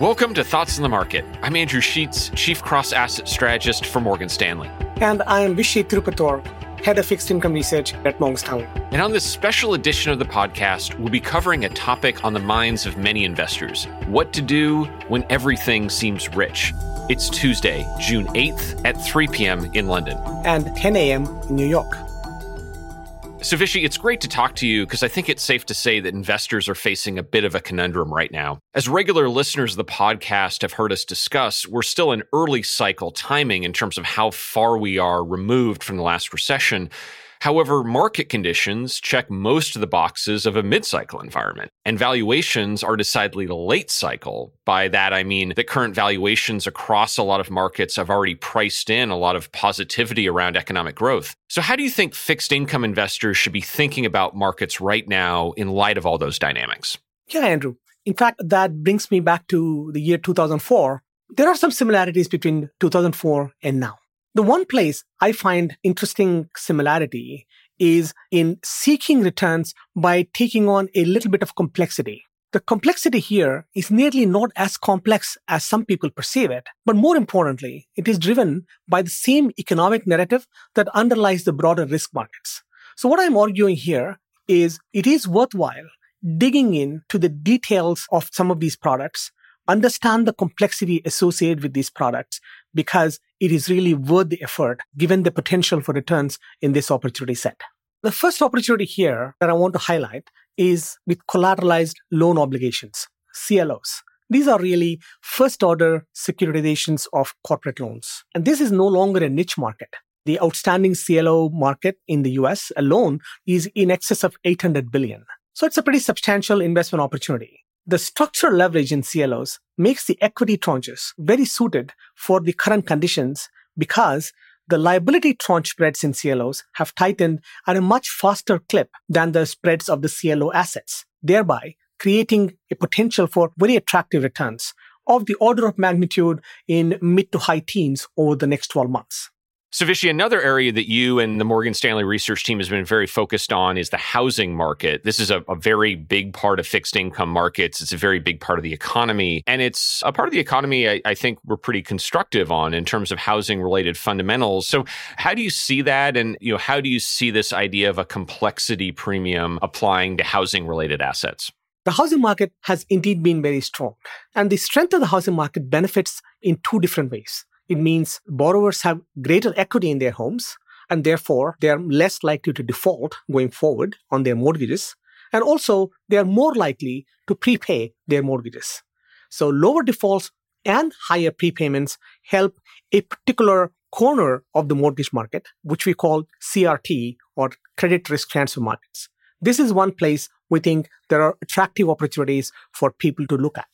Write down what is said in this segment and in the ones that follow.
Welcome to Thoughts in the Market. I'm Andrew Sheets, Chief Cross Asset Strategist for Morgan Stanley. And I am Vishy Tirupattur, Head of Fixed Income Research at Morgan And on this special edition of the podcast, we'll be covering a topic on the minds of many investors what to do when everything seems rich. It's Tuesday, June 8th at 3 p.m. in London. And 10 a.m. in New York. So, Vishy, it's great to talk to you because I think it's safe to say that investors are facing a bit of a conundrum right now. As regular listeners of the podcast have heard us discuss, we're still in early cycle timing in terms of how far we are removed from the last recession. However, market conditions check most of the boxes of a mid cycle environment, and valuations are decidedly late cycle. By that, I mean that current valuations across a lot of markets have already priced in a lot of positivity around economic growth. So, how do you think fixed income investors should be thinking about markets right now in light of all those dynamics? Yeah, Andrew. In fact, that brings me back to the year 2004. There are some similarities between 2004 and now. The one place I find interesting similarity is in seeking returns by taking on a little bit of complexity. The complexity here is nearly not as complex as some people perceive it, but more importantly, it is driven by the same economic narrative that underlies the broader risk markets. So what I'm arguing here is it is worthwhile digging into the details of some of these products, understand the complexity associated with these products, because it is really worth the effort given the potential for returns in this opportunity set. The first opportunity here that I want to highlight is with collateralized loan obligations, CLOs. These are really first order securitizations of corporate loans. And this is no longer a niche market. The outstanding CLO market in the US alone is in excess of 800 billion. So it's a pretty substantial investment opportunity. The structural leverage in CLOs makes the equity tranches very suited for the current conditions because the liability tranche spreads in CLOs have tightened at a much faster clip than the spreads of the CLO assets, thereby creating a potential for very attractive returns of the order of magnitude in mid to high teens over the next 12 months. So, Vishy, another area that you and the Morgan Stanley research team has been very focused on is the housing market. This is a, a, very big part of fixed income markets. It's a very big part of the economy. And it's a part of the economy I, I think we're pretty constructive on in terms of housing related fundamentals. So, how do you see that? And, you know, how do you see this idea of a complexity premium applying to housing related assets? The housing market has indeed been very strong. And the strength of the housing market benefits in two different ways. It means borrowers have greater equity in their homes and therefore they are less likely to default going forward on their mortgages. And also they are more likely to prepay their mortgages. So lower defaults and higher prepayments help a particular corner of the mortgage market, which we call CRT or credit risk transfer markets. This is one place we think there are attractive opportunities for people to look at.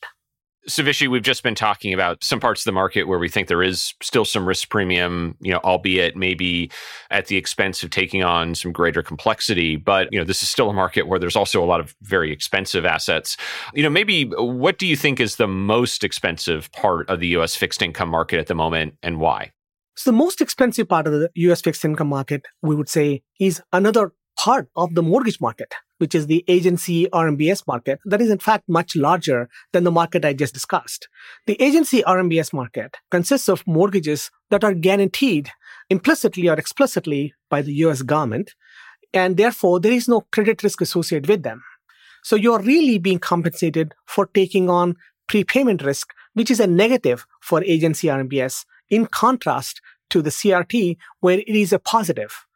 So, Vishy, we've just been talking about some parts of the market where we think there is still some risk premium, you know, albeit maybe at the expense of taking on some greater complexity. But, you know, this is still a market where there's also a lot of very expensive assets. You know, maybe what do you think is the most expensive part of the US fixed income market at the moment and why? So, the most expensive part of the US fixed income market, we would say, is another part of the mortgage market, which is the agency RMBS market that is in fact much larger than the market I just discussed. The agency RMBS market consists of mortgages that are guaranteed implicitly or explicitly by the US government, and therefore there is no credit risk associated with them. So you're really being compensated for taking on prepayment risk, which is a negative for agency RMBS in contrast to the CRT where it is a positive.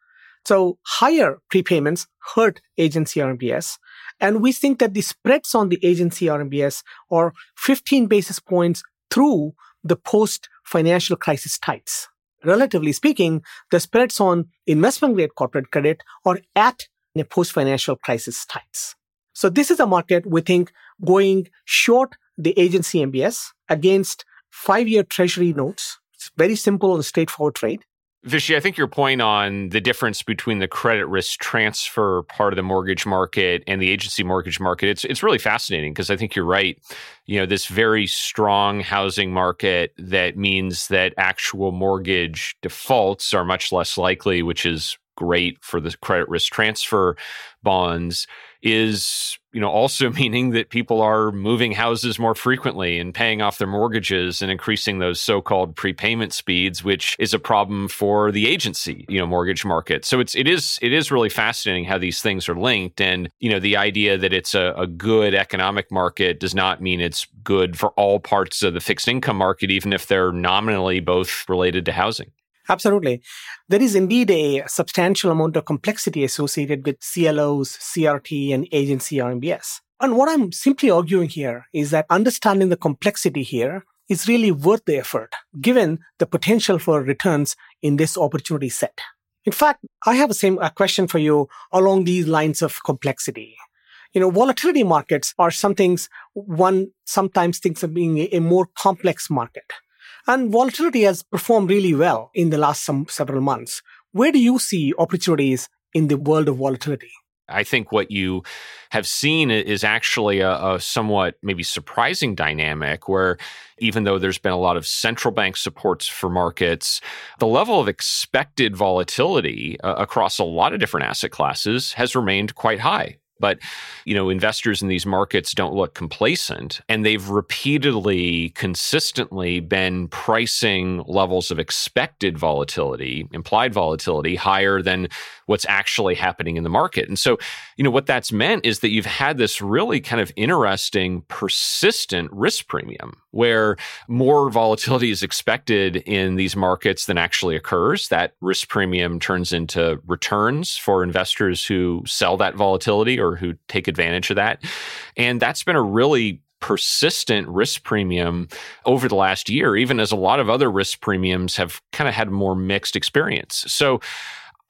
So higher prepayments hurt agency RMBS. And we think that the spreads on the agency RMBS are 15 basis points through the post financial crisis tights. Relatively speaking, the spreads on investment grade corporate credit are at a post financial crisis tights. So this is a market we think going short the agency MBS against five year treasury notes. It's very simple and straightforward trade. Vishy, I think your point on the difference between the credit risk transfer part of the mortgage market and the agency mortgage market, it's it's really fascinating because I think you're right. You know, this very strong housing market that means that actual mortgage defaults are much less likely, which is great for the credit risk transfer bonds is you know also meaning that people are moving houses more frequently and paying off their mortgages and increasing those so-called prepayment speeds which is a problem for the agency you know mortgage market. So it's it is it is really fascinating how these things are linked. And you know the idea that it's a, a good economic market does not mean it's good for all parts of the fixed income market even if they're nominally both related to housing Absolutely. There is indeed a substantial amount of complexity associated with CLOs, CRT, and agency RMBS. And what I'm simply arguing here is that understanding the complexity here is really worth the effort, given the potential for returns in this opportunity set. In fact, I have the same uh, question for you along these lines of complexity. You know, volatility markets are some things one sometimes thinks of being a more complex market. And volatility has performed really well in the last some several months. Where do you see opportunities in the world of volatility? I think what you have seen is actually a, a, somewhat maybe surprising dynamic where even though there's been a lot of central bank supports for markets, the level of expected volatility uh, across a lot of different asset classes has remained quite high. But, you know, investors in these markets don't look complacent. And they've repeatedly, consistently been pricing levels of expected volatility, implied volatility, higher than what's actually happening in the market. And so, you know, what that's meant is that you've had this really kind of interesting, persistent risk premium where more volatility is expected in these markets than actually occurs. That risk premium turns into returns for investors who sell that volatility or who take advantage of that. And that's been a really persistent risk premium over the last year, even as a lot of other risk premiums have kind of had more mixed experience. So,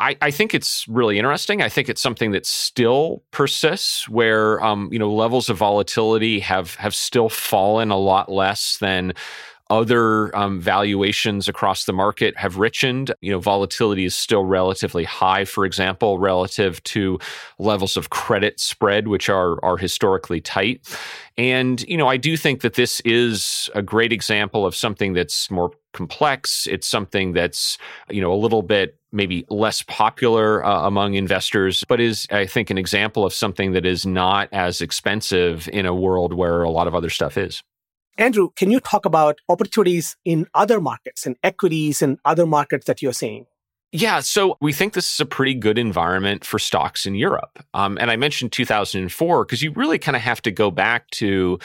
I, I, think it's really interesting. I think it's something that still persists, where um, you know levels of volatility have have still fallen a lot less than other um, valuations across the market have richened. You know, volatility is still relatively high, for example, relative to levels of credit spread, which are are historically tight. And you know, I do think that this is a great example of something that's more complex. It's something that's you know a little bit maybe less popular uh, among investors, but is I think an example of something that is not as expensive in a world where a lot of other stuff is. Andrew, can you talk about opportunities in other markets and equities and other markets that you're seeing? Yeah, so we think this is a pretty good environment for stocks in Europe. Um, and I mentioned 2004 because you really kind of have to go back to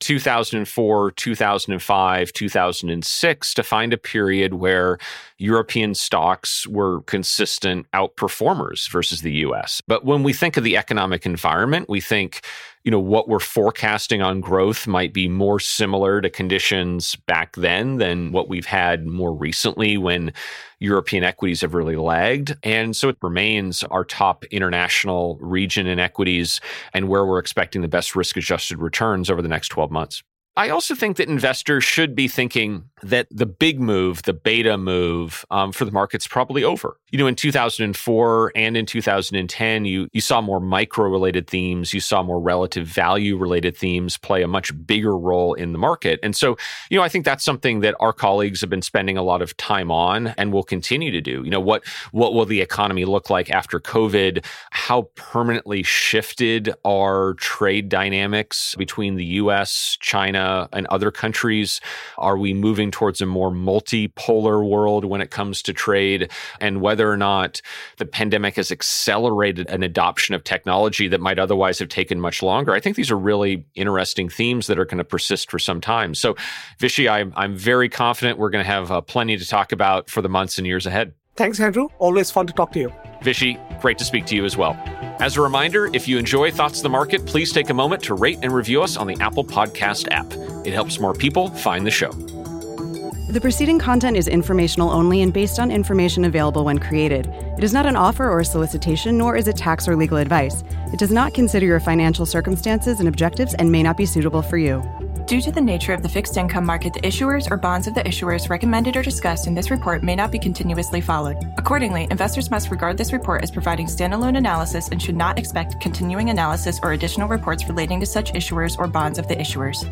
2004, 2005, 2006 to find a period where European stocks were consistent outperformers versus the US. But when we think of the economic environment, we think you know what we're forecasting on growth might be more similar to conditions back then than what we've had more recently when European equities have really lagged. And so it remains our top international region in equities and where we're expecting the best risk adjusted returns over the next 12 months. I also think that investors should be thinking that the big move, the beta move um, for the market's probably over. You know, in 2004 and in 2010, you, you saw more micro related themes, you saw more relative value related themes play a much bigger role in the market. And so, you know, I think that's something that our colleagues have been spending a lot of time on and will continue to do. You know, what, what will the economy look like after COVID? How permanently shifted are trade dynamics between the US, China, and other countries? Are we moving towards a more multipolar world when it comes to trade? And whether or not the pandemic has accelerated an adoption of technology that might otherwise have taken much longer? I think these are really interesting themes that are going to persist for some time. So, Vishy, I'm, I'm very confident we're going to have uh, plenty to talk about for the months and years ahead. Thanks, Andrew. Always fun to talk to you. Vishy, great to speak to you as well. As a reminder, if you enjoy Thoughts of the Market, please take a moment to rate and review us on the Apple Podcast app. It helps more people find the show. The preceding content is informational only and based on information available when created. It is not an offer or a solicitation, nor is it tax or legal advice. It does not consider your financial circumstances and objectives and may not be suitable for you. Due to the nature of the fixed income market, the issuers or bonds of the issuers recommended or discussed in this report may not be continuously followed. Accordingly, investors must regard this report as providing standalone analysis and should not expect continuing analysis or additional reports relating to such issuers or bonds of the issuers.